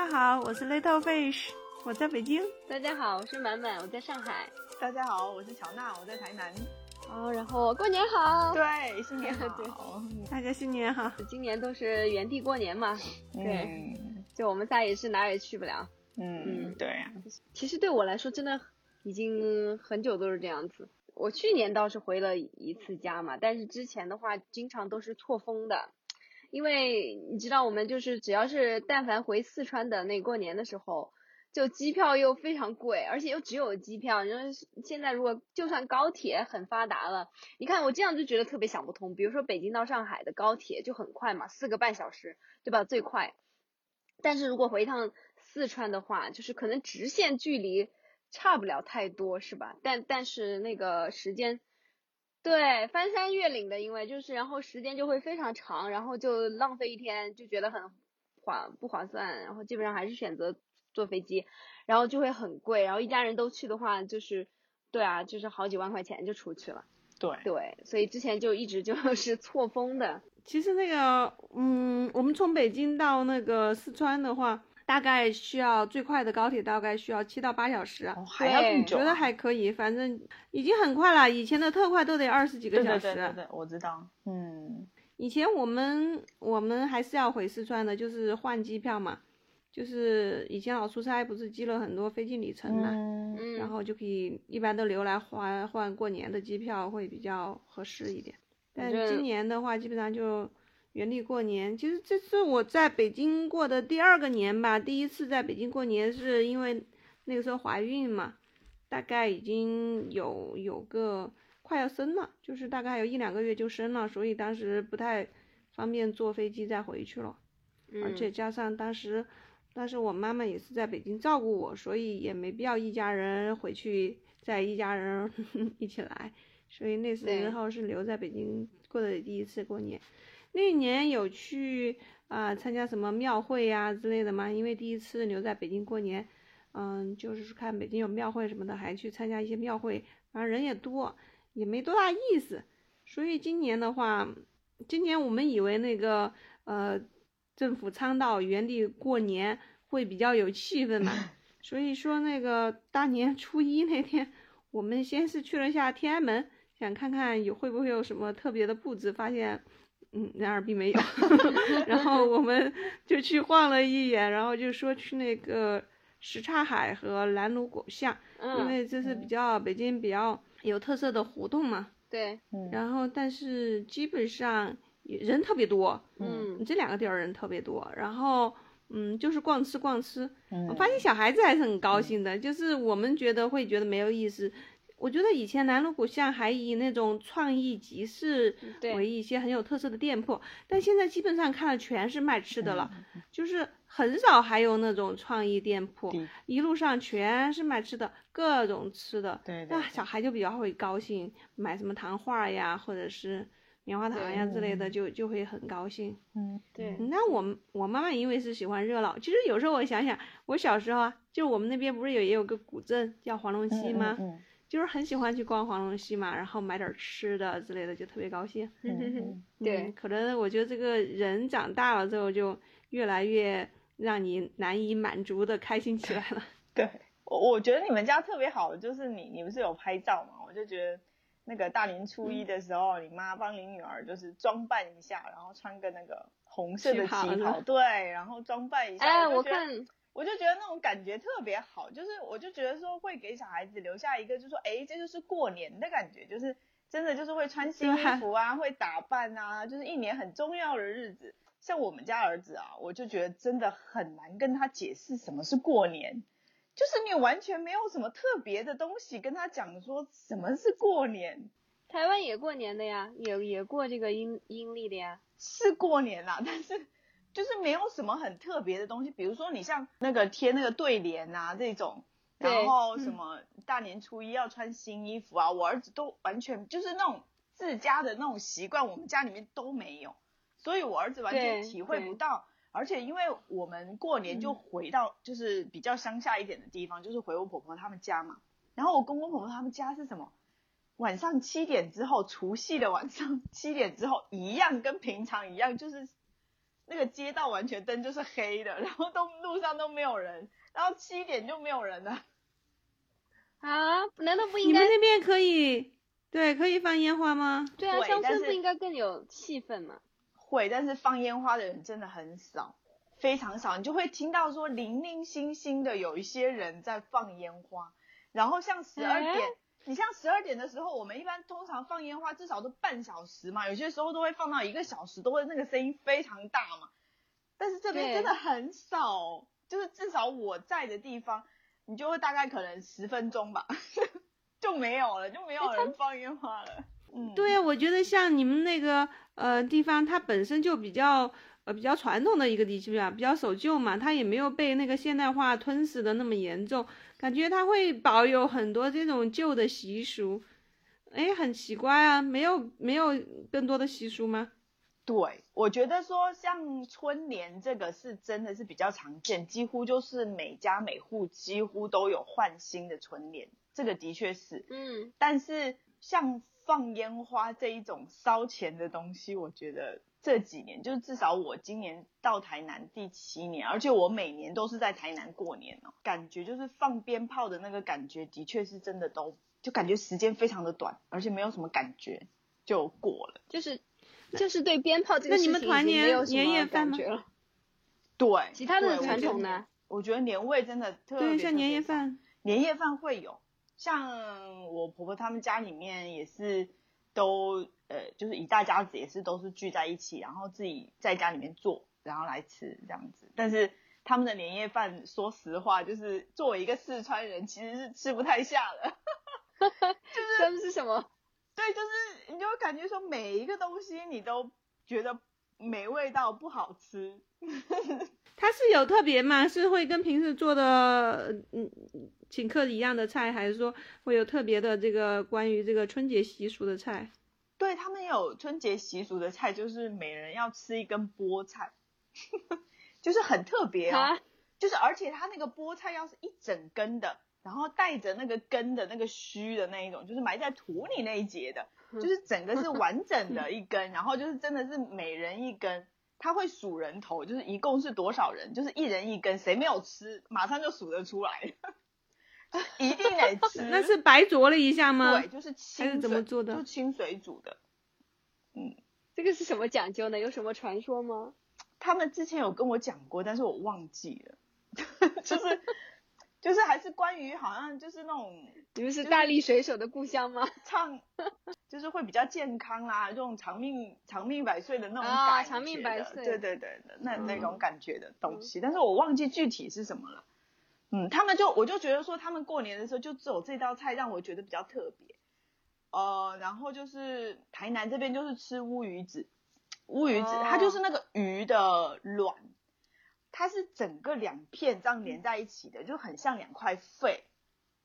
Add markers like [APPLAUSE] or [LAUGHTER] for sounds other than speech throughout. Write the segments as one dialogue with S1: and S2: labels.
S1: 家好，我是 Little Fish，我在北京。
S2: 大家好，我是满满，我在上海。
S3: 大家好，我是乔娜，我在台南。
S2: 好，然后过年好，
S3: 对，新年好，
S1: 大家新年好。
S2: 今年都是原地过年嘛，对，就我们仨也是哪也去不了。
S3: 嗯，对呀。
S2: 其实对我来说，真的已经很久都是这样子。我去年倒是回了一次家嘛，但是之前的话，经常都是错峰的。因为你知道，我们就是只要是但凡回四川的那过年的时候，就机票又非常贵，而且又只有机票。因为现在如果就算高铁很发达了，你看我这样就觉得特别想不通。比如说北京到上海的高铁就很快嘛，四个半小时，对吧？最快。但是如果回一趟四川的话，就是可能直线距离差不了太多，是吧？但但是那个时间。对，翻山越岭的，因为就是，然后时间就会非常长，然后就浪费一天，就觉得很划不划算，然后基本上还是选择坐飞机，然后就会很贵，然后一家人都去的话，就是对啊，就是好几万块钱就出去了。
S3: 对
S2: 对，所以之前就一直就 [LAUGHS] 是错峰的。
S1: 其实那个，嗯，我们从北京到那个四川的话。大概需要最快的高铁大概需要七到八小时，
S3: 还要更久。
S1: 觉得还可以，反正已经很快了。以前的特快都得二十几个小时。
S3: 对对对，我知道。嗯，
S1: 以前我们我们还是要回四川的，就是换机票嘛，就是以前老出差不是积了很多飞机里程嘛，嗯，然后就可以一般都留来换换过年的机票会比较合适一点。但今年的话，基本上就。原地过年，其实这是我在北京过的第二个年吧。第一次在北京过年是因为那个时候怀孕嘛，大概已经有有个快要生了，就是大概有一两个月就生了，所以当时不太方便坐飞机再回去了。而且加上当时，当时我妈妈也是在北京照顾我，所以也没必要一家人回去再一家人 [LAUGHS] 一起来，所以那时候是留在北京过的第一次过年。那年有去啊参加什么庙会呀之类的吗？因为第一次留在北京过年，嗯，就是看北京有庙会什么的，还去参加一些庙会，反正人也多，也没多大意思。所以今年的话，今年我们以为那个呃政府倡导原地过年会比较有气氛嘛，[LAUGHS] 所以说那个大年初一那天，我们先是去了一下天安门，想看看有会不会有什么特别的布置，发现。嗯，然而并没有，[LAUGHS] 然后我们就去晃了一眼，然后就说去那个什刹海和南锣鼓巷，因为这是比较北京比较有特色的胡同嘛。
S2: 对，
S1: 然后但是基本上人特别多，嗯，这两个地儿人特别多，然后嗯，就是逛吃逛吃，我发现小孩子还是很高兴的，就是我们觉得会觉得没有意思。我觉得以前南锣鼓巷还以那种创意集市为一些很有特色的店铺，但现在基本上看了全是卖吃的了，就是很少还有那种创意店铺，一路上全是卖吃的，各种吃的。
S3: 对那
S1: 小孩就比较会高兴，买什么糖画呀，或者是棉花糖呀之类的，就就会很高兴。
S2: 嗯，对。
S1: 那我我妈妈因为是喜欢热闹，其实有时候我想想，我小时候啊，就我们那边不是有也有个古镇叫黄龙溪吗？就是很喜欢去逛黄龙溪嘛，然后买点吃的之类的，就特别高兴。
S2: 嗯对，
S1: 可能我觉得这个人长大了之后，就越来越让你难以满足的开心起来了。[LAUGHS]
S3: 对，我我觉得你们家特别好的就是你，你不是有拍照嘛？我就觉得那个大年初一的时候，你妈帮你女儿就是装扮一下，然后穿个那个红色的旗袍，对，然后装扮一下。
S2: 哎，我看。
S3: 我就觉得那种感觉特别好，就是我就觉得说会给小孩子留下一个，就说哎，这就是过年的感觉，就是真的就是会穿新衣服啊，会打扮啊，就是一年很重要的日子。像我们家儿子啊，我就觉得真的很难跟他解释什么是过年，就是你完全没有什么特别的东西跟他讲说什么是过年。
S2: 台湾也过年的呀，也也过这个阴阴历的呀，
S3: 是过年啦，但是。就是没有什么很特别的东西，比如说你像那个贴那个对联啊这种，然后什么大年初一要穿新衣服啊，我儿子都完全就是那种自家的那种习惯，我们家里面都没有，所以我儿子完全体会不到。而且因为我们过年就回到就是比较乡下一点的地方，就是回我婆婆他们家嘛，然后我公公婆婆他们家是什么？晚上七点之后，除夕的晚上七点之后一样跟平常一样，就是。那个街道完全灯就是黑的，然后都路上都没有人，然后七点就没有人了。[LAUGHS]
S2: 啊？难道不应该？
S1: 你们那边可以，对，可以放烟花吗？
S2: 对啊，乡村不应该更有气氛吗？
S3: 会，但是放烟花的人真的很少，非常少。你就会听到说零零星星的有一些人在放烟花，然后像十二点，你像十二点的时候，我们一般通常放烟花至少都半小时嘛，有些时候都会放到一个小时，都会那个声音非常大嘛。但是这边真的很少，就是至少我在的地方，你就会大概可能十分钟吧，[LAUGHS] 就没有了，就没有人放烟花了。嗯，
S1: 对呀，我觉得像你们那个呃地方，它本身就比较呃比较传统的一个地区啊，比较守旧嘛，它也没有被那个现代化吞噬的那么严重，感觉它会保有很多这种旧的习俗。哎，很奇怪啊，没有没有更多的习俗吗？
S3: 对，我觉得说像春联这个是真的是比较常见，几乎就是每家每户几乎都有换新的春联，这个的确是，
S2: 嗯，
S3: 但是像。放烟花这一种烧钱的东西，我觉得这几年就是至少我今年到台南第七年，而且我每年都是在台南过年哦，感觉就是放鞭炮的那个感觉，的确是真的都就感觉时间非常的短，而且没有什么感觉就过了，
S2: 就是就是对鞭炮这个
S1: 事情没
S2: 有什么感觉了。
S3: 对，
S2: 其他的传统呢？
S3: 我觉得年味真的特
S1: 别，像年夜饭，
S3: 年夜饭会有。像我婆婆他们家里面也是都呃，就是一大家子也是都是聚在一起，然后自己在家里面做，然后来吃这样子。但是他们的年夜饭，说实话，就是作为一个四川人，其实是吃不太下的。[LAUGHS] 就是
S2: 是什么？
S3: 对，就是你就感觉说每一个东西你都觉得没味道，不好吃。[LAUGHS]
S1: 它是有特别吗？是会跟平时做的嗯请客一样的菜，还是说会有特别的这个关于这个春节习俗的菜？
S3: 对他们有春节习俗的菜，就是每人要吃一根菠菜，[LAUGHS] 就是很特别啊。就是而且它那个菠菜要是一整根的，然后带着那个根的那个须的那一种，就是埋在土里那一节的，就是整个是 [LAUGHS] 完整的一根，然后就是真的是每人一根。他会数人头，就是一共是多少人，就是一人一根，谁没有吃，马上就数得出来，[LAUGHS] 一定得吃。[LAUGHS]
S1: 那是白灼了一下吗？
S3: 对，就是清
S1: 水，怎么做的？
S3: 就清水煮的。嗯，
S2: 这个是什么讲究呢？有什么传说吗？
S3: 他们之前有跟我讲过，但是我忘记了，[LAUGHS] 就是。就是还是关于好像就是那种，
S2: 你们是大力水手的故乡吗？[LAUGHS]
S3: 唱，就是会比较健康啦，这种长命长命百岁的那种感
S2: 觉。啊，长命百岁。
S3: 对对对，那那种感觉的东西，但是我忘记具体是什么了。嗯，他们就我就觉得说，他们过年的时候就只有这道菜让我觉得比较特别。呃，然后就是台南这边就是吃乌鱼子，乌鱼子它就是那个鱼的卵。它是整个两片这样连在一起的，就很像两块肺，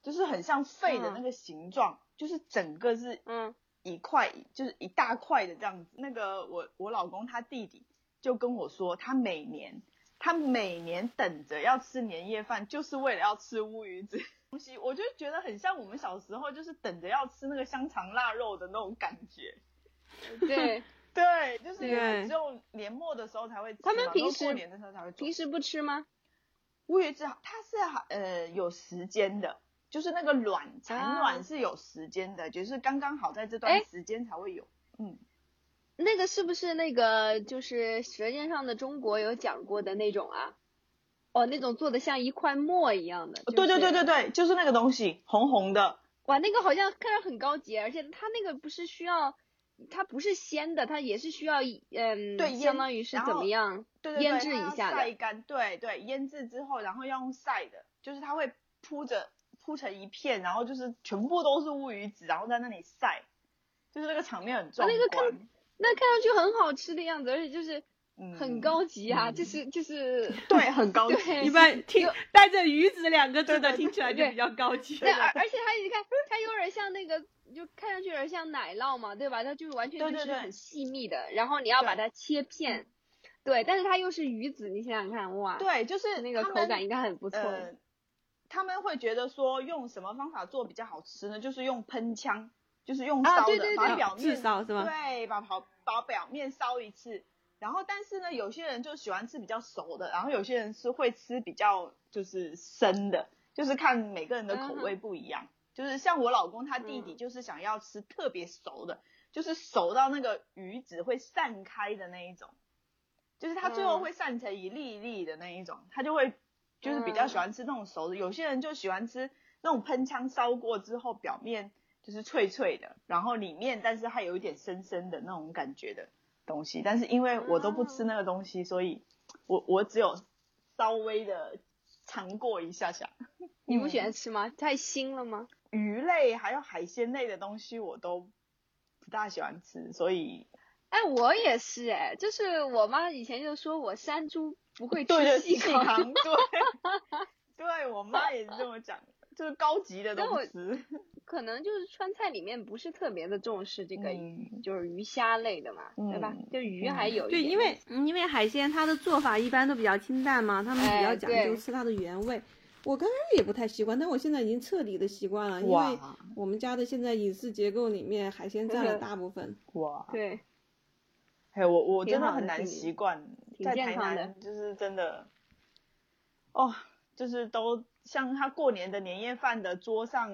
S3: 就是很像肺的那个形状，就是整个是嗯一块，就是一大块的这样子。那个我我老公他弟弟就跟我说，他每年他每年等着要吃年夜饭，就是为了要吃乌鱼子东西，我就觉得很像我们小时候就是等着要吃那个香肠腊肉的那种感觉。[LAUGHS]
S2: 对。
S3: 对，就是只有年末的时候才会吃
S2: 他们平
S3: 时过年的时候才会
S2: 平时不吃吗？
S3: 乌鱼子它是呃有时间的，就是那个卵产卵是有时间的，就是刚刚好在这段时间才会有。嗯，
S2: 那个是不是那个就是《舌尖上的中国》有讲过的那种啊？哦，那种做的像一块墨一样的。
S3: 对对对对对，就是那个东西，红红的。
S2: 哇，那个好像看着很高级，而且它那个不是需要。它不是鲜的，它也是需要嗯，
S3: 对，
S2: 相当于是怎么样腌制一下
S3: 的，晒干，对对，腌制之后，然后要用晒的，就是它会铺着铺成一片，然后就是全部都是乌鱼子，然后在那里晒，就是那个场面很壮观，
S2: 那个看那看上去很好吃的样子，而且就是很高级啊，就是就是
S3: 对，很高级，
S1: 一般听带着鱼子两个字的听起来就比较高级，
S2: 对，而而且它你看它有点像那个。就看上去有点像奶酪嘛，对吧？它就是完全就是很细密的，然后你要把它切片，对，但是它又是鱼子，你想想看，哇，
S3: 对，就是
S2: 那个口感应该很不错。
S3: 他们会觉得说用什么方法做比较好吃呢？就是用喷枪，就是用烧的，把表面
S1: 烧是吗？
S3: 对，把把把表面烧一次，然后但是呢，有些人就喜欢吃比较熟的，然后有些人是会吃比较就是生的，就是看每个人的口味不一样。就是像我老公他弟弟就是想要吃特别熟的，就是熟到那个鱼籽会散开的那一种，就是他最后会散成一粒一粒的那一种，他就会就是比较喜欢吃那种熟的。有些人就喜欢吃那种喷枪烧过之后表面就是脆脆的，然后里面但是还有一点生生的那种感觉的东西。但是因为我都不吃那个东西，所以我我只有稍微的尝过一下下。
S2: 你不喜欢吃吗？太腥了吗？
S3: 鱼类还有海鲜类的东西我都不大喜欢吃，所以，
S2: 哎，我也是哎，就是我妈以前就说我山猪不会吃
S3: 细糠，对，[LAUGHS] 对我妈也是这么讲，就是高级的东西。
S2: 可能就是川菜里面不是特别的重视这个鱼，就是鱼虾类的嘛，对吧？就鱼还有
S1: 对，因为因为海鲜它的做法一般都比较清淡嘛，他们比较讲究吃它的原味。我刚开始也不太习惯，但我现在已经彻底的习惯了，因为我们家的现在饮食结构里面海鲜占了 [LAUGHS] 大部分。
S3: 哇，
S2: 对，
S3: 哎，我我真的很难习惯，在台南就是真的，哦，就是都像他过年的年夜饭的桌上，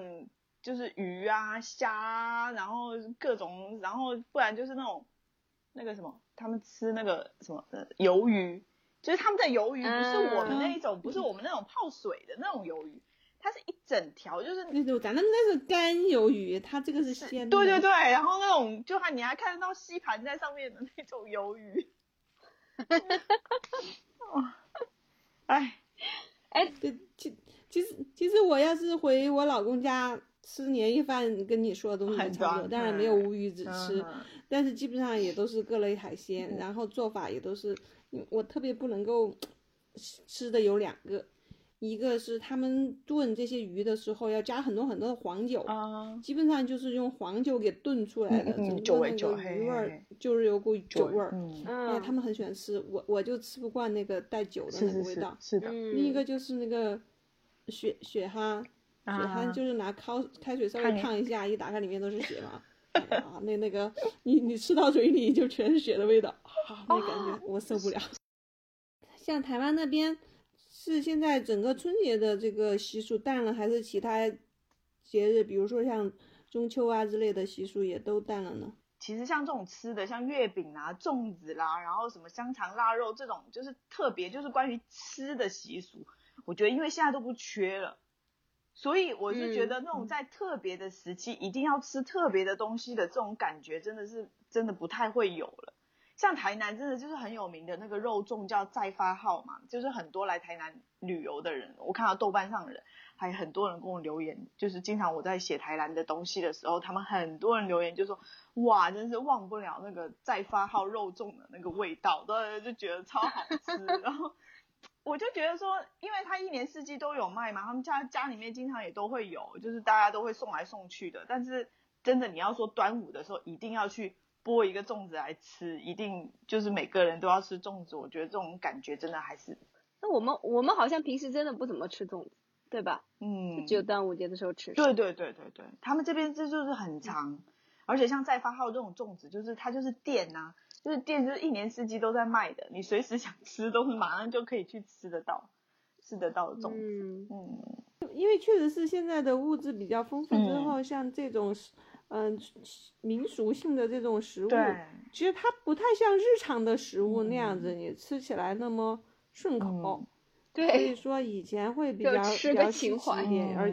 S3: 就是鱼啊虾，然后各种，然后不然就是那种那个什么，他们吃那个什么呃鱿鱼。就是他们的鱿鱼不是我们那一种，不是我们那种泡水的那种鱿鱼，它是一整条，就是
S1: 那种咱们那是干鱿鱼，它这个是鲜。
S3: 对对对，然后那种就还你还看得到吸盘在上面的那种鱿鱼。哈哈哈！哎
S1: 哎，对，其其实其实我要是回我老公家吃年夜饭，跟你说的东西差不多，当然没有乌鱼子吃，但是基本上也都是各类海鲜，然后做法也都是。我特别不能够吃的有两个，一个是他们炖这些鱼的时候要加很多很多的黄酒，基本上就是用黄酒给炖出来的，整个那个鱼味儿就是有股酒味儿。哎，他们很喜欢吃，我我就吃不惯那个带酒的那个味道。
S3: 是的。
S1: 另一个就是那个血血蛤，血蛤就是拿开开水稍微烫一下，一打开里面都是血嘛。[LAUGHS] 啊，那那个，你你吃到嘴里就全是血的味道，啊，那感觉我受不了。像台湾那边，是现在整个春节的这个习俗淡了，还是其他节日，比如说像中秋啊之类的习俗也都淡了呢？
S3: 其实像这种吃的，像月饼啊、粽子啦，然后什么香肠、腊肉这种，就是特别就是关于吃的习俗，我觉得因为现在都不缺了。所以我是觉得那种在特别的时期一定要吃特别的东西的这种感觉，真的是真的不太会有了。像台南真的就是很有名的那个肉粽叫再发号嘛，就是很多来台南旅游的人，我看到豆瓣上的人，还有很多人跟我留言，就是经常我在写台南的东西的时候，他们很多人留言就说，哇，真是忘不了那个再发号肉粽的那个味道，对，就觉得超好吃，[LAUGHS] 然后。我就觉得说，因为他一年四季都有卖嘛，他们家家里面经常也都会有，就是大家都会送来送去的。但是真的你要说端午的时候一定要去剥一个粽子来吃，一定就是每个人都要吃粽子。我觉得这种感觉真的还是。
S2: 那我们我们好像平时真的不怎么吃粽子，对吧？
S3: 嗯。
S2: 只有端午节的时候吃。
S3: 对对对对对，他们这边这就是很长，而且像再发号这种粽子，就是它就是店呐。就是店，就是一年四季都在卖的，你随时想吃都是马上就可以去吃得到，吃得到的粽子。嗯，
S1: 因为确实是现在的物质比较丰富之后，像这种嗯民俗性的这种食物，其实它不太像日常的食物那样子，你吃起来那么顺口。
S2: 对，
S1: 所以说以前会比较比较
S2: 情怀
S1: 一点，而。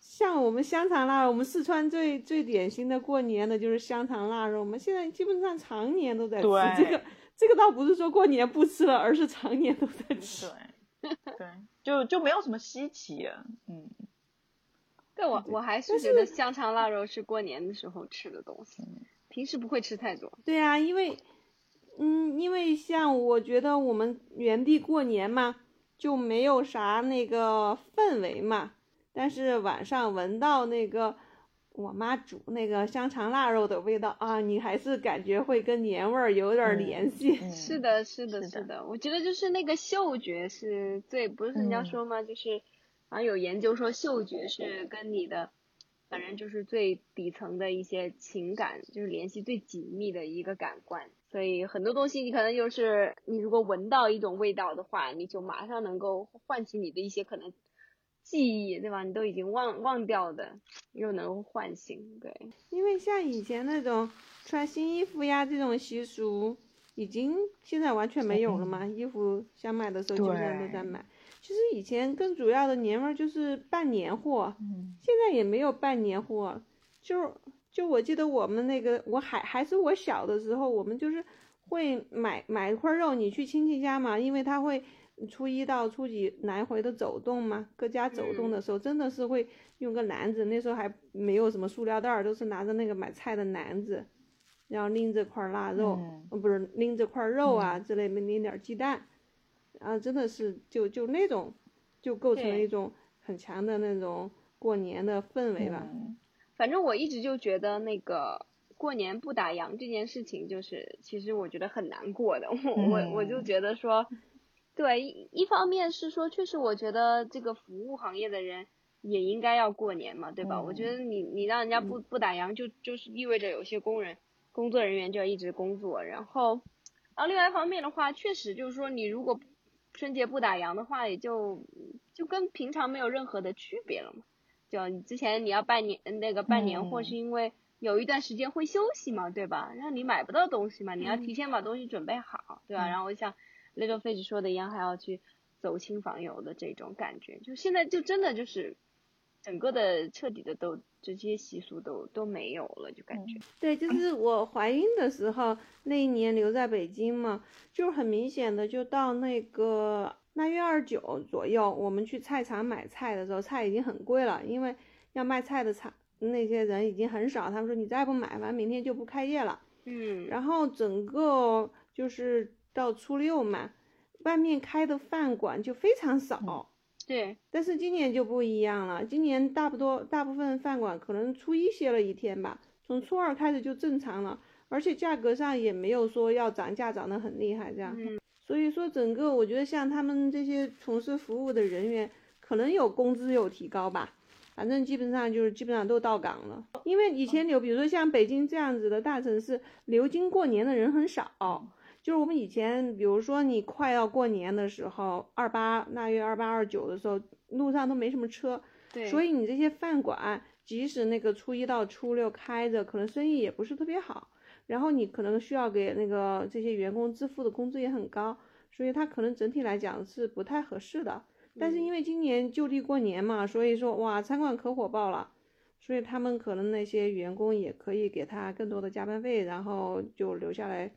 S1: 像我们香肠腊肉，我们四川最最典型的过年的就是香肠腊肉，我们现在基本上常年都在吃这个。这个倒不是说过年不吃了，而是常年都在吃。
S3: 对，对，就就没有什么稀奇了。嗯，
S2: 对我我还是觉得香肠腊肉是过年的时候吃的东西，平时不会吃太多。
S1: 对啊，因为，嗯，因为像我觉得我们原地过年嘛，就没有啥那个氛围嘛。但是晚上闻到那个我妈煮那个香肠腊肉的味道啊，你还是感觉会跟年味儿有点联系。[LAUGHS]
S2: 是的，是的，是的。我觉得就是那个嗅觉是最，不是人家说吗？就是好像有研究说嗅觉是跟你的反正就是最底层的一些情感，就是联系最紧密的一个感官。所以很多东西你可能就是你如果闻到一种味道的话，你就马上能够唤起你的一些可能记忆，对吧？你都已经忘忘掉的，又能唤醒。对，
S1: 因为像以前那种穿新衣服呀这种习俗，已经现在完全没有了嘛。衣服想买的时候基本上都在买。其实以前更主要的年味儿就是办年货，现在也没有办年货，就。就我记得我们那个，我还还是我小的时候，我们就是会买买一块肉，你去亲戚家嘛，因为他会初一到初几来回的走动嘛，各家走动的时候，真的是会用个篮子，那时候还没有什么塑料袋，都是拿着那个买菜的篮子，然后拎着块腊肉，不是拎着块肉啊之类的，拎点鸡蛋，啊，真的是就就那种，就构成了一种很强的那种过年的氛围吧。
S2: 反正我一直就觉得那个过年不打烊这件事情，就是其实我觉得很难过的。我我我就觉得说，对，一方面是说，确实我觉得这个服务行业的人也应该要过年嘛，对吧？我觉得你你让人家不不打烊，就就是意味着有些工人工作人员就要一直工作。然后，然后另外一方面的话，确实就是说，你如果春节不打烊的话，也就就跟平常没有任何的区别了嘛。就你之前你要办年那个办年货，是因为有一段时间会休息嘛，对吧？然后你买不到东西嘛，你要提前把东西准备好，对吧？然后像 Little Fish 说的一样，还要去走亲访友的这种感觉，就现在就真的就是整个的彻底的都这些习俗都都没有了，就感觉。
S1: 对，就是我怀孕的时候那一年留在北京嘛，就是很明显的就到那个。腊月二十九左右，我们去菜场买菜的时候，菜已经很贵了，因为要卖菜的场那些人已经很少。他们说你再不买，反正明天就不开业了。
S2: 嗯，
S1: 然后整个就是到初六嘛，外面开的饭馆就非常少。
S2: 对，
S1: 但是今年就不一样了，今年大不多大部分饭馆可能初一歇了一天吧，从初二开始就正常了，而且价格上也没有说要涨价涨得很厉害这样。所以说，整个我觉得像他们这些从事服务的人员，可能有工资有提高吧，反正基本上就是基本上都到岗了。因为以前留，比如说像北京这样子的大城市，留京过年的人很少。就是我们以前，比如说你快要过年的时候，二八腊月二八二九的时候，路上都没什么车，
S2: 对，
S1: 所以你这些饭馆，即使那个初一到初六开着，可能生意也不是特别好。然后你可能需要给那个这些员工支付的工资也很高，所以他可能整体来讲是不太合适的。但是因为今年就地过年嘛，所以说哇，餐馆可火爆了，所以他们可能那些员工也可以给他更多的加班费，然后就留下来，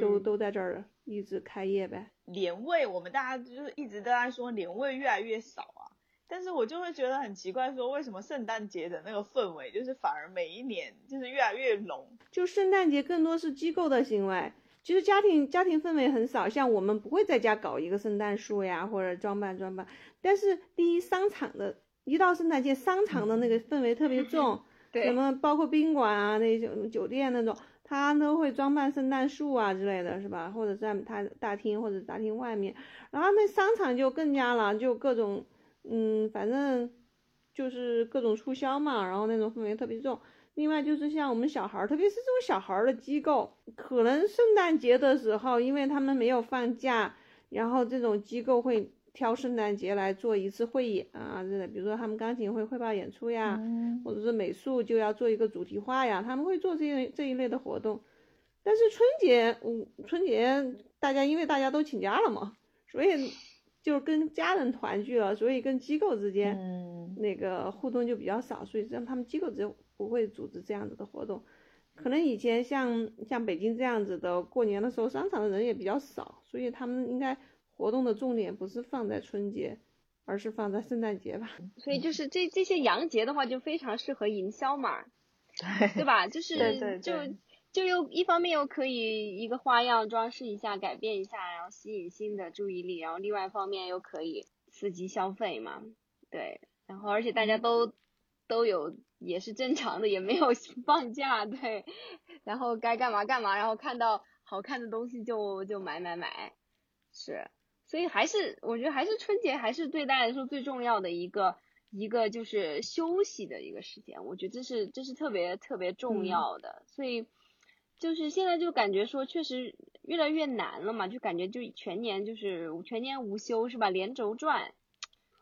S1: 都都在这儿一直开业呗。
S3: 年味，我们大家就是一直都在说年味越来越少啊。但是我就会觉得很奇怪，说为什么圣诞节的那个氛围，就是反而每一年就是越来越浓。
S1: 就圣诞节更多是机构的行为，其实家庭家庭氛围很少。像我们不会在家搞一个圣诞树呀，或者装扮装扮。但是第一，商场的一到圣诞节，商场的那个氛围特别重，什么包括宾馆啊那种酒店那种，他都会装扮圣诞树啊之类的，是吧？或者在他大厅或者大厅外面，然后那商场就更加了，就各种。嗯，反正就是各种促销嘛，然后那种氛围特别重。另外就是像我们小孩儿，特别是这种小孩儿的机构，可能圣诞节的时候，因为他们没有放假，然后这种机构会挑圣诞节来做一次汇演啊，这比如说他们钢琴会汇报演出呀，或者是美术就要做一个主题画呀，他们会做这一这一类的活动。但是春节，嗯，春节大家因为大家都请假了嘛，所以。就是跟家人团聚了，所以跟机构之间那个互动就比较少，所以让他们机构就不会组织这样子的活动。可能以前像像北京这样子的过年的时候，商场的人也比较少，所以他们应该活动的重点不是放在春节，而是放在圣诞节吧。[LAUGHS]
S2: 所以就是这这些洋节的话，就非常适合营销嘛，[LAUGHS] 对吧？就是就。就又一方面又可以一个花样装饰一下，改变一下，然后吸引新的注意力，然后另外一方面又可以刺激消费嘛，对，然后而且大家都都有也是正常的，也没有 [LAUGHS] 放假，对，然后该干嘛干嘛，然后看到好看的东西就就买买买，是，所以还是我觉得还是春节还是对大家来说最重要的一个一个就是休息的一个时间，我觉得这是这是特别特别重要的，所以就是现在就感觉说确实越来越难了嘛，就感觉就全年就是全年无休是吧？连轴转，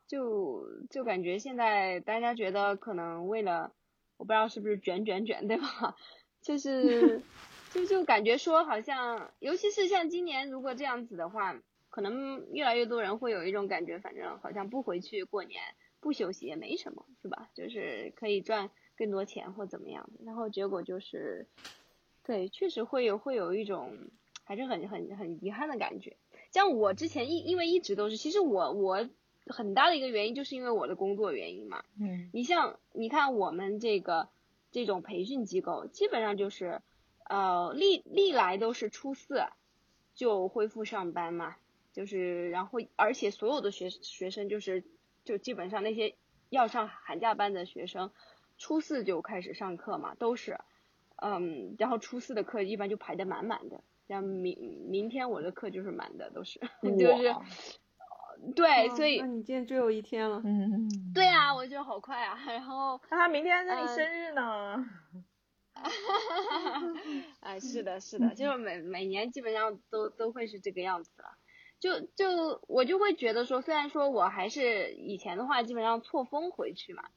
S2: 就就感觉现在大家觉得可能为了我不知道是不是卷卷卷对吧？就是 [LAUGHS] 就就感觉说好像，尤其是像今年如果这样子的话，可能越来越多人会有一种感觉，反正好像不回去过年。不休息也没什么，是吧？就是可以赚更多钱或怎么样，然后结果就是，对，确实会有会有一种还是很很很遗憾的感觉。像我之前一因为一直都是，其实我我很大的一个原因就是因为我的工作原因嘛。
S3: 嗯。
S2: 你像你看我们这个这种培训机构，基本上就是呃历历来都是初四就恢复上班嘛，就是然后而且所有的学学生就是。就基本上那些要上寒假班的学生，初四就开始上课嘛，都是，嗯，然后初四的课一般就排的满满的，像明明天我的课就是满的，都是，就是，[LAUGHS] 对，所以
S1: 那你今天最后一天了，
S3: 嗯，
S2: 对啊，我觉得好快啊，然后
S3: 那他明天是你生日呢，[LAUGHS]
S2: 哈哈哈哈哎，是的，是的，就是每每年基本上都都会是这个样子了。就就我就会觉得说，虽然说我还是以前的话，基本上错峰回去嘛，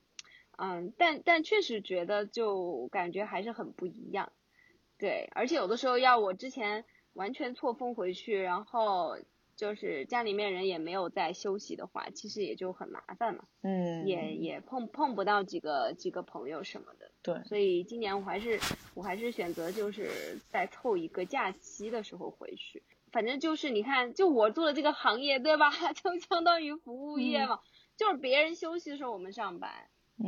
S2: 嗯，但但确实觉得就感觉还是很不一样，对，而且有的时候要我之前完全错峰回去，然后就是家里面人也没有在休息的话，其实也就很麻烦嘛，
S3: 嗯，
S2: 也也碰碰不到几个几个朋友什么的，
S3: 对，
S2: 所以今年我还是我还是选择就是在凑一个假期的时候回去。反正就是你看，就我做的这个行业，对吧？[LAUGHS] 就相当于服务业嘛，就是别人休息的时候我们上班，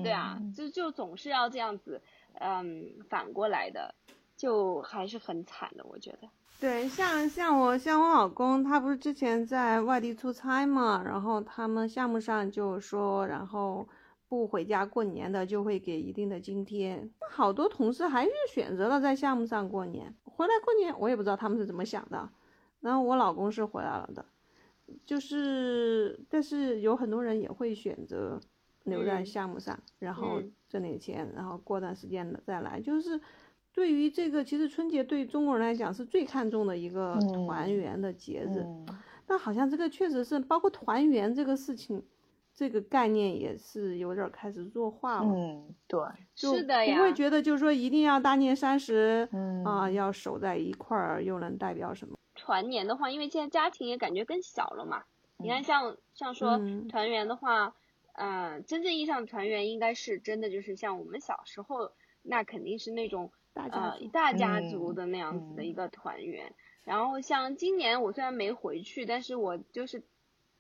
S2: 对啊，就就总是要这样子，嗯，反过来的，就还是很惨的，我觉得。
S1: 对，像像我像我老公，他不是之前在外地出差嘛，然后他们项目上就说，然后不回家过年的就会给一定的津贴，好多同事还是选择了在项目上过年，回来过年，我也不知道他们是怎么想的。然后我老公是回来了的，就是，但是有很多人也会选择留在项目上，然后挣点钱，然后过段时间的再来。就是对于这个，其实春节对中国人来讲是最看重的一个团圆的节日。但好像这个确实是，包括团圆这个事情，这个概念也是有点开始弱化了。
S3: 嗯，对，
S2: 是的
S1: 呀。不会觉得就是说一定要大年三十，啊，要守在一块儿，又能代表什么？
S2: 团年的话，因为现在家庭也感觉更小了嘛。你看，像像说团圆的话，嗯，真正意义上的团圆应该是真的，就是像我们小时候，那肯定是那种呃大家族的那样子的一个团圆。然后像今年我虽然没回去，但是我就是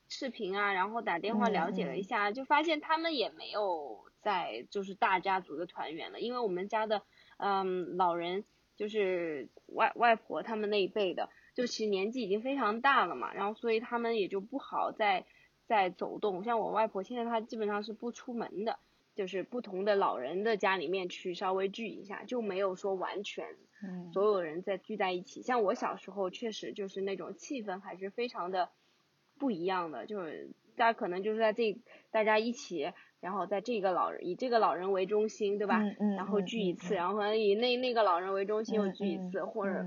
S2: 视频啊，然后打电话了解了一下，就发现他们也没有在就是大家族的团圆了，因为我们家的嗯老人就是外外婆他们那一辈的。就其实年纪已经非常大了嘛，然后所以他们也就不好再再走动。像我外婆现在她基本上是不出门的，就是不同的老人的家里面去稍微聚一下，就没有说完全所有人在聚在一起。像我小时候确实就是那种气氛还是非常的不一样的，就是大家可能就是在这大家一起，然后在这个老人以这个老人为中心，对吧？然后聚一次，然后以那那个老人为中心又聚一次，或者。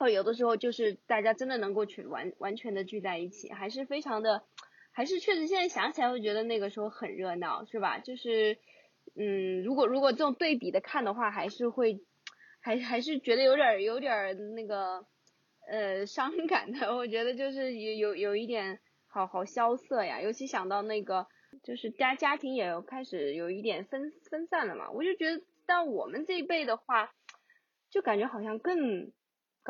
S2: 或有的时候就是大家真的能够去完完全的聚在一起，还是非常的，还是确实现在想起来会觉得那个时候很热闹，是吧？就是，嗯，如果如果这种对比的看的话，还是会，还还是觉得有点有点那个，呃，伤 [LAUGHS] 感的。我觉得就是有有有一点好好萧瑟呀，尤其想到那个就是家家庭也开始有一点分分散了嘛，我就觉得到我们这一辈的话，就感觉好像更。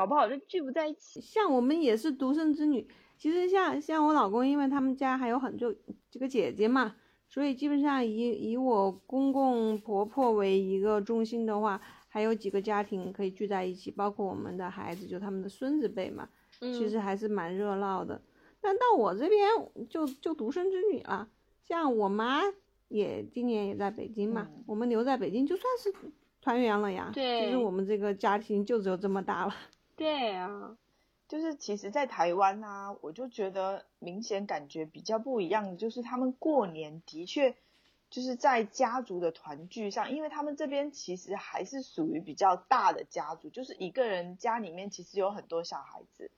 S2: 搞不好就聚不在一起。
S1: 像我们也是独生子女，其实像像我老公，因为他们家还有很多几个姐姐嘛，所以基本上以以我公公婆婆为一个中心的话，还有几个家庭可以聚在一起，包括我们的孩子，就他们的孙子辈嘛，其实还是蛮热闹的。但到我这边就就独生子女了，像我妈也今年也在北京嘛，我们留在北京就算是团圆了呀。
S2: 对，
S1: 其实我们这个家庭就只有这么大了。
S2: 对啊，
S3: 就是其实，在台湾啊，我就觉得明显感觉比较不一样的，就是他们过年的确就是在家族的团聚上，因为他们这边其实还是属于比较大的家族，就是一个人家里面其实有很多小孩子，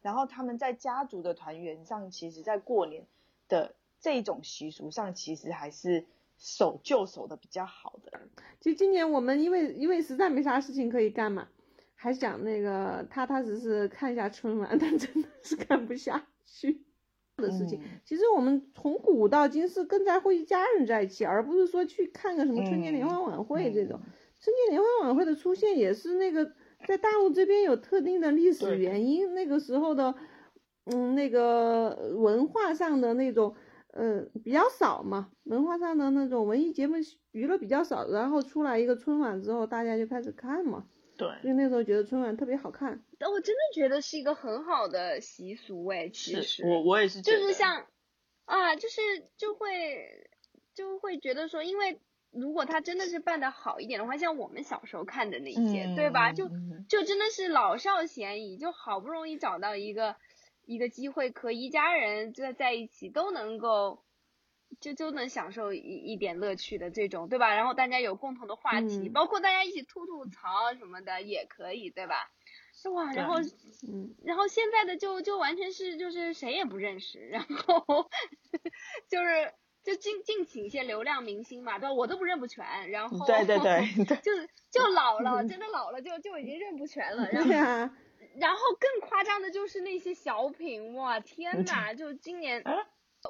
S3: 然后他们在家族的团圆上，其实在过年的这种习俗上，其实还是守旧守的比较好的。
S1: 其实今年我们因为因为实在没啥事情可以干嘛，还想那个踏踏实实看一下春晚，[LAUGHS] 但真的是看不下去。的事情，其实我们从古到今是更在乎一家人在一起，而不是说去看个什么春节联欢晚会这种。春节联欢晚会的出现也是那个在大陆这边有特定的历史原因，那个时候的，嗯，那个文化上的那种，呃，比较少嘛，文化上的那种文艺节目娱乐比较少，然后出来一个春晚之后，大家就开始看嘛。
S3: 对，
S1: 因为那时候觉得春晚特别好看，
S2: 但我真的觉得是一个很好的习俗哎，其实
S3: 我我也是，
S2: 就是像啊，就是就会就会觉得说，因为如果他真的是办的好一点的话，像我们小时候看的那些，对吧？就就真的是老少咸宜，就好不容易找到一个一个机会，可一家人在在一起都能够。就就能享受一一点乐趣的这种，对吧？然后大家有共同的话题，包括大家一起吐吐槽什么的也可以，对吧？哇，然后，嗯，然后现在的就就完全是就是谁也不认识，然后 [LAUGHS] 就是就尽尽请一些流量明星嘛，对吧？我都不认不全，然后
S3: 对对对，[LAUGHS]
S2: 就就老了，真的老了就就已经认不全了，然后然后更夸张的就是那些小品，哇天呐，就今年。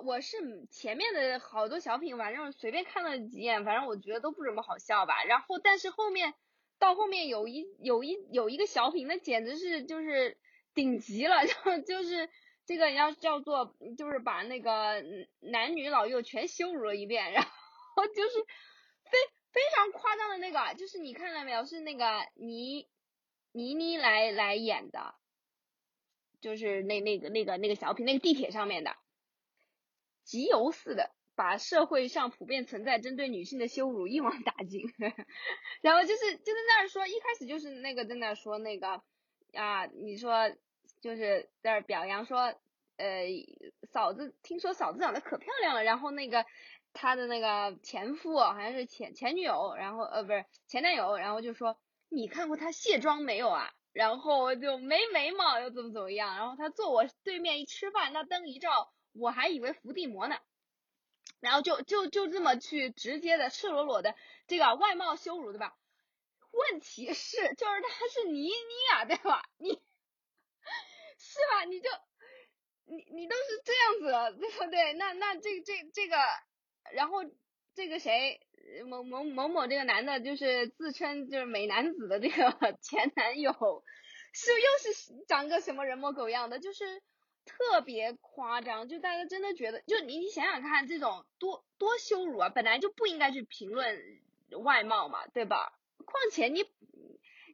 S2: 我是前面的好多小品，反正随便看了几眼，反正我觉得都不怎么好笑吧。然后，但是后面到后面有一有一有一个小品，那简直是就是顶级了，就 [LAUGHS] 就是这个要叫做就是把那个男女老幼全羞辱了一遍，然后就是非非常夸张的那个，就是你看了没有？是那个倪倪妮来来演的，就是那那个那个那个小品，那个地铁上面的。集邮似的，把社会上普遍存在针对女性的羞辱一网打尽，[LAUGHS] 然后就是就在那儿说，一开始就是那个在那儿说那个啊，你说就是在那儿表扬说，呃，嫂子听说嫂子长得可漂亮了，然后那个他的那个前夫好像是前前女友，然后呃不是前男友，然后就说你看过他卸妆没有啊？然后就没眉毛又怎么怎么样？然后他坐我对面一吃饭，那灯一照。我还以为伏地魔呢，然后就就就这么去直接的赤裸裸的这个外貌羞辱对吧？问题是就是他是倪妮啊对吧？你是吧？你就你你都是这样子对不对？那那这这这个，然后这个谁某某某某这个男的，就是自称就是美男子的这个 [LAUGHS] 前男友，是又是长个什么人模狗样的？就是。特别夸张，就大家真的觉得，就你你想想看，这种多多羞辱啊！本来就不应该去评论外貌嘛，对吧？况且你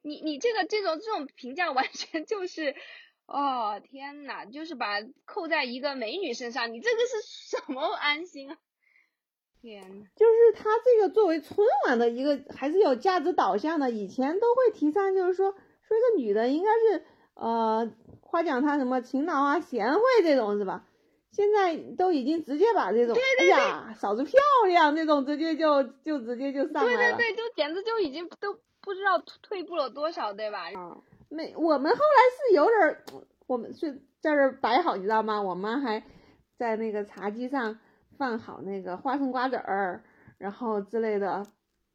S2: 你你这个这种这种评价完全就是，哦天呐，就是把扣在一个美女身上，你这个是什么安心啊？天，
S1: 就是他这个作为春晚的一个还是有价值导向的，以前都会提倡，就是说说一个女的应该是。呃，夸奖他什么勤劳啊、贤惠这种是吧？现在都已经直接把这种哎呀，嫂子漂亮这种直接就就直接就上来
S2: 了。对对对，就简直就已经都不知道退步了多少，对吧？
S1: 啊，没，我们后来是有点儿，我们是在这摆好，你知道吗？我妈还在那个茶几上放好那个花生瓜子儿，然后之类的，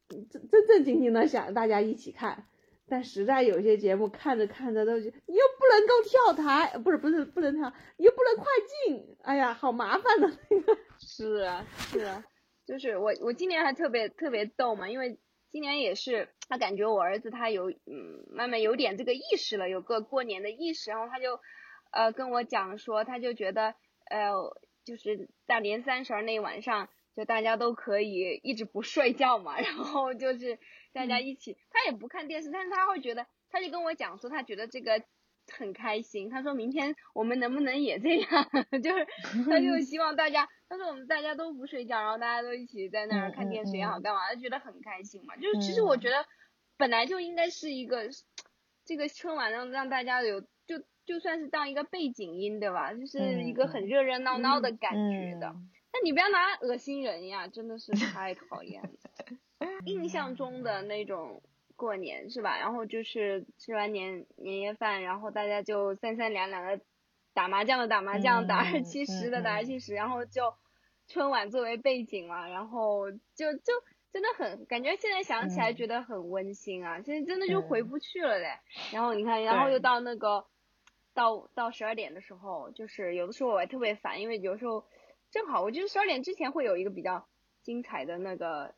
S1: 正正正经经的想大家一起看。但实在有些节目看着看着都就你又不能够跳台，不是不是不能跳，你又不能快进，哎呀，好麻烦的那个。[LAUGHS]
S2: 是啊是啊，就是我我今年还特别特别逗嘛，因为今年也是他感觉我儿子他有嗯慢慢有点这个意识了，有个过年的意识，然后他就呃跟我讲说，他就觉得呃就是大年三十那一晚上。就大家都可以一直不睡觉嘛，然后就是大家一起，他也不看电视，但是他会觉得，他就跟我讲说，他觉得这个很开心。他说明天我们能不能也这样？[LAUGHS] 就是他就希望大家，他说我们大家都不睡觉，然后大家都一起在那儿看电视也好，干嘛，他觉得很开心嘛。就是其实我觉得本来就应该是一个这个春晚让让大家有就就算是当一个背景音对吧？就是一个很热热闹闹的感觉的。但你不要拿恶心人呀，真的是太讨厌了。[LAUGHS] 印象中的那种过年是吧？然后就是吃完年年夜饭，然后大家就三三两两的打麻将的打麻将，打二七十的打二七十，然后就春晚作为背景嘛，然后就就真的很感觉现在想起来觉得很温馨啊，现在真的就回不去了嘞。然后你看，然后又到那个到到十二点的时候，就是有的时候我还特别烦，因为有时候正好我觉得十二点之前会有一个比较精彩的那个。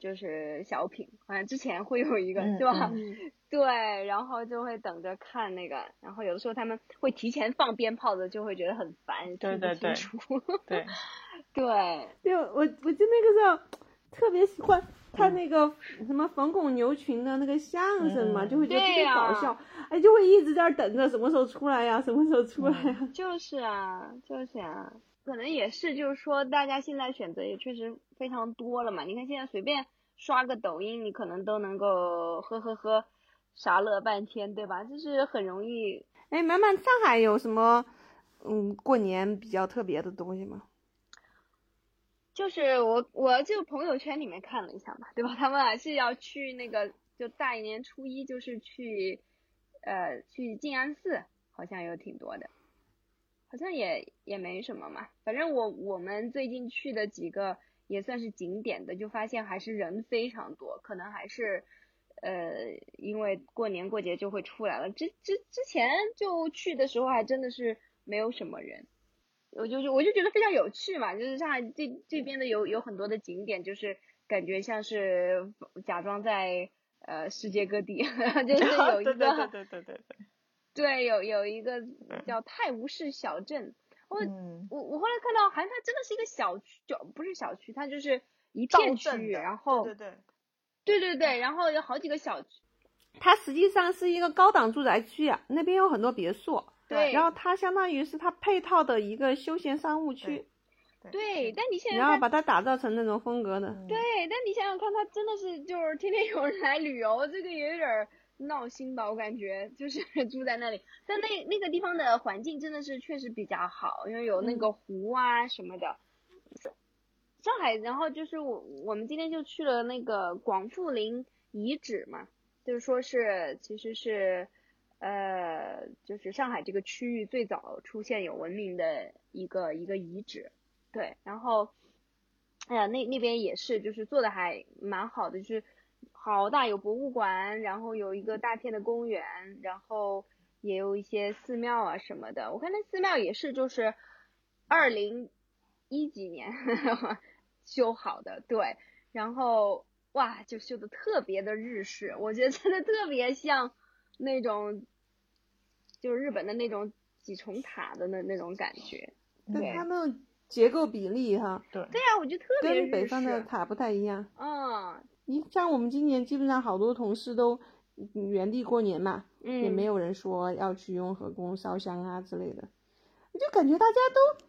S2: 就是小品，好像之前会有一个，是吧？[LAUGHS] 对，然后就会等着看那个，然后有的时候他们会提前放鞭炮的，就会觉得很烦，
S3: 对对对，对，
S2: 对，
S1: 对，我我就那个时候特别喜欢看那个什么冯巩牛群的那个相声嘛，就会觉得特别搞笑，哎，就会一直在那等着什么时候出来呀，什么时候出来呀？
S2: 就是啊，就是啊。可能也是，就是说，大家现在选择也确实非常多了嘛。你看现在随便刷个抖音，你可能都能够呵呵呵傻乐半天，对吧？就是很容易。
S1: 哎，满满，上海有什么嗯过年比较特别的东西吗？
S2: 就是我我就朋友圈里面看了一下嘛，对吧？他们还是要去那个，就大年初一就是去呃去静安寺，好像有挺多的。好像也也没什么嘛，反正我我们最近去的几个也算是景点的，就发现还是人非常多，可能还是呃因为过年过节就会出来了。之之之前就去的时候还真的是没有什么人，我就就我就觉得非常有趣嘛，就是上海这这边的有有很多的景点，就是感觉像是假装在呃世界各地，[LAUGHS] 就是有一 [LAUGHS] 个
S3: 对对对对对对。
S2: 对，有有一个叫泰晤士小镇，我我我后来看到，好像它真的是一个小区，就不是小区，它就是一片区域，然后
S3: 对对
S2: 对。对对，然后有好几个小区，
S1: 它实际上是一个高档住宅区啊，那边有很多别墅，
S2: 对，
S1: 然后它相当于是它配套的一个休闲商务区，
S2: 对，但你现在
S1: 然后把它打造成那种风格的，
S2: 对，但你想想看，它真的是就是天天有人来旅游，这个也有点。闹心吧，我感觉就是 [LAUGHS] 住在那里，但那那个地方的环境真的是确实比较好，因为有那个湖啊什么的。上海，然后就是我我们今天就去了那个广富林遗址嘛，就是说是其实是呃就是上海这个区域最早出现有文明的一个一个遗址，对，然后哎呀那那边也是就是做的还蛮好的，就是。好大有博物馆，然后有一个大片的公园，然后也有一些寺庙啊什么的。我看那寺庙也是就是二零一几年 [LAUGHS] 修好的，对，然后哇就修的特别的日式，我觉得真的特别像那种就是日本的那种几重塔的那那种感觉。
S1: 对，它那种结构比例哈，
S3: 对，
S2: 对呀，我觉得特别
S1: 跟北方的塔不太一样。
S2: 嗯。
S1: 你像我们今年基本上好多同事都原地过年嘛，也没有人说要去雍和宫烧香啊之类的，我就感觉大家都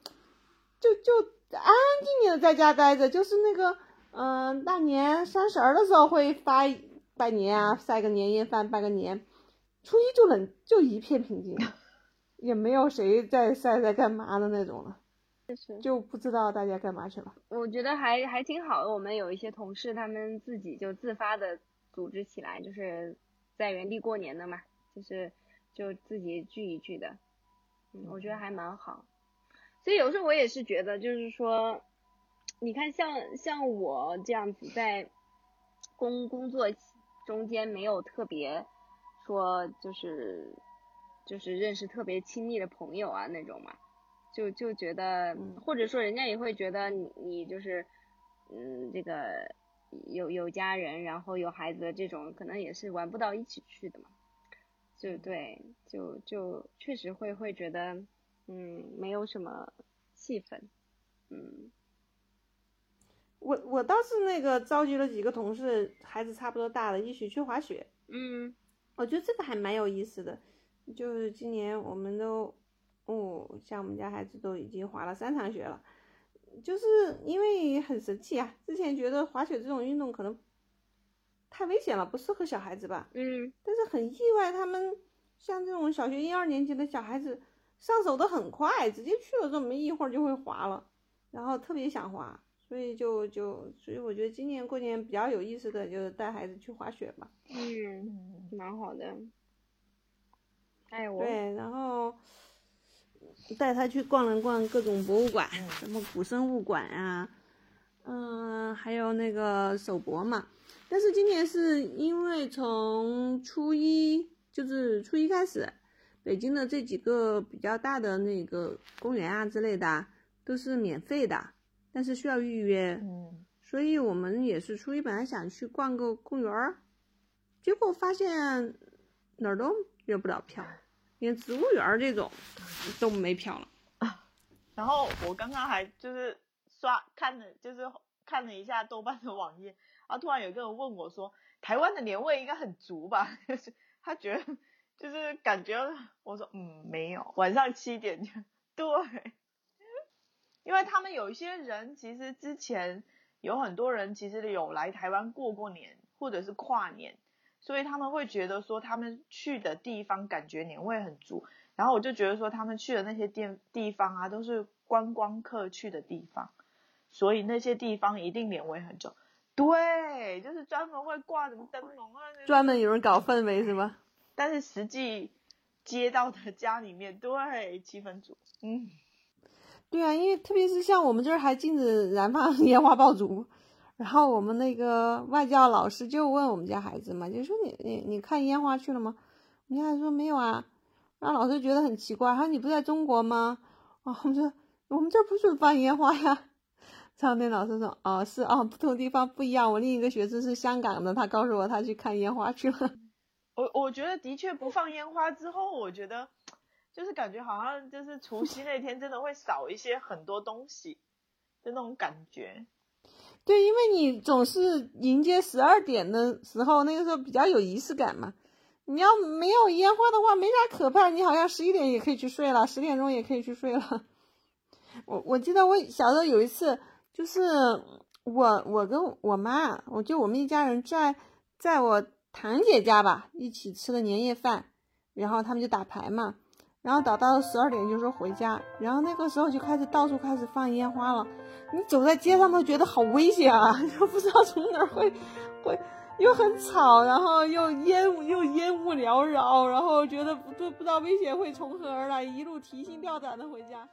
S1: 就就安安静静的在家待着，就是那个嗯大年三十儿的时候会发拜年啊，晒个年夜饭拜个年，初一就冷就一片平静，[LAUGHS] 也没有谁在晒在干嘛的那种了。就不知道大家干嘛去了。
S2: 我觉得还还挺好的。我们有一些同事，他们自己就自发的组织起来，就是在原地过年的嘛，就是就自己聚一聚的。嗯，我觉得还蛮好。所以有时候我也是觉得，就是说，你看像像我这样子在工工作中间没有特别说就是就是认识特别亲密的朋友啊那种嘛。就就觉得，或者说人家也会觉得你你就是，嗯，这个有有家人，然后有孩子这种，可能也是玩不到一起去的嘛。就对，就就确实会会觉得，嗯，没有什么气氛，嗯。
S1: 我我倒是那个召集了几个同事，孩子差不多大了，一起去滑雪。
S2: 嗯。
S1: 我觉得这个还蛮有意思的，就是今年我们都。哦，像我们家孩子都已经滑了三场雪了，就是因为很神奇啊。之前觉得滑雪这种运动可能太危险了，不适合小孩子吧。
S2: 嗯。
S1: 但是很意外，他们像这种小学一二年级的小孩子上手的很快，直接去了这么一会儿就会滑了。然后特别想滑，所以就就所以我觉得今年过年比较有意思的就是带孩子去滑雪吧。
S2: 嗯，蛮好的。哎，我
S1: 对，然后带他去逛了逛各种博物馆，什么古生物馆啊，嗯，还有那个首博嘛。但是今年是因为从初一就是初一开始，北京的这几个比较大的那个公园啊之类的都是免费的，但是需要预约。
S3: 嗯，
S1: 所以我们也是初一本来想去逛个公园儿，结果发现哪儿都约不了票，连植物园这种都没票了。[LAUGHS]
S3: 然后我刚刚还就是刷看了，就是看了一下豆瓣的网页。然后突然有个人问我说：“台湾的年味应该很足吧？” [LAUGHS] 他觉得就是感觉，我说嗯没有，晚上七点就对，[LAUGHS] 因为他们有一些人其实之前有很多人其实有来台湾过过年或者是跨年，所以他们会觉得说他们去的地方感觉年味很足。然后我就觉得说他们去的那些店地方啊都是观光客去的地方，所以那些地方一定年味很重。对，就是专门会挂什么灯笼啊，
S1: 专门有人搞氛围是吗？
S3: 但是实际接到的家里面，对气氛组，嗯，
S1: 对啊，因为特别是像我们这儿还禁止燃放烟花爆竹，然后我们那个外教老师就问我们家孩子嘛，就说你你你看烟花去了吗？我们家孩子说没有啊，然后老师觉得很奇怪，他说你不在中国吗？啊，我们说我们这不准放烟花呀。唱天老师说：“哦，是哦，不同地方不一样。我另一个学生是香港的，他告诉我他去看烟花去了。[LAUGHS]
S3: 我我觉得的确不放烟花之后，我觉得就是感觉好像就是除夕那天真的会少一些很多东西就那种感觉。
S1: 对，因为你总是迎接十二点的时候，那个时候比较有仪式感嘛。你要没有烟花的话，没啥可怕。你好像十一点也可以去睡了，十点钟也可以去睡了。我我记得我小时候有一次。”就是我，我跟我妈，我就我们一家人在在我堂姐家吧，一起吃的年夜饭，然后他们就打牌嘛，然后打到十二点就说回家，然后那个时候就开始到处开始放烟花了，你走在街上都觉得好危险啊，[LAUGHS] 就不知道从哪儿会会又很吵，然后又烟雾又烟雾缭绕，然后觉得不不不知道危险会从何而来，一路提心吊胆的回家。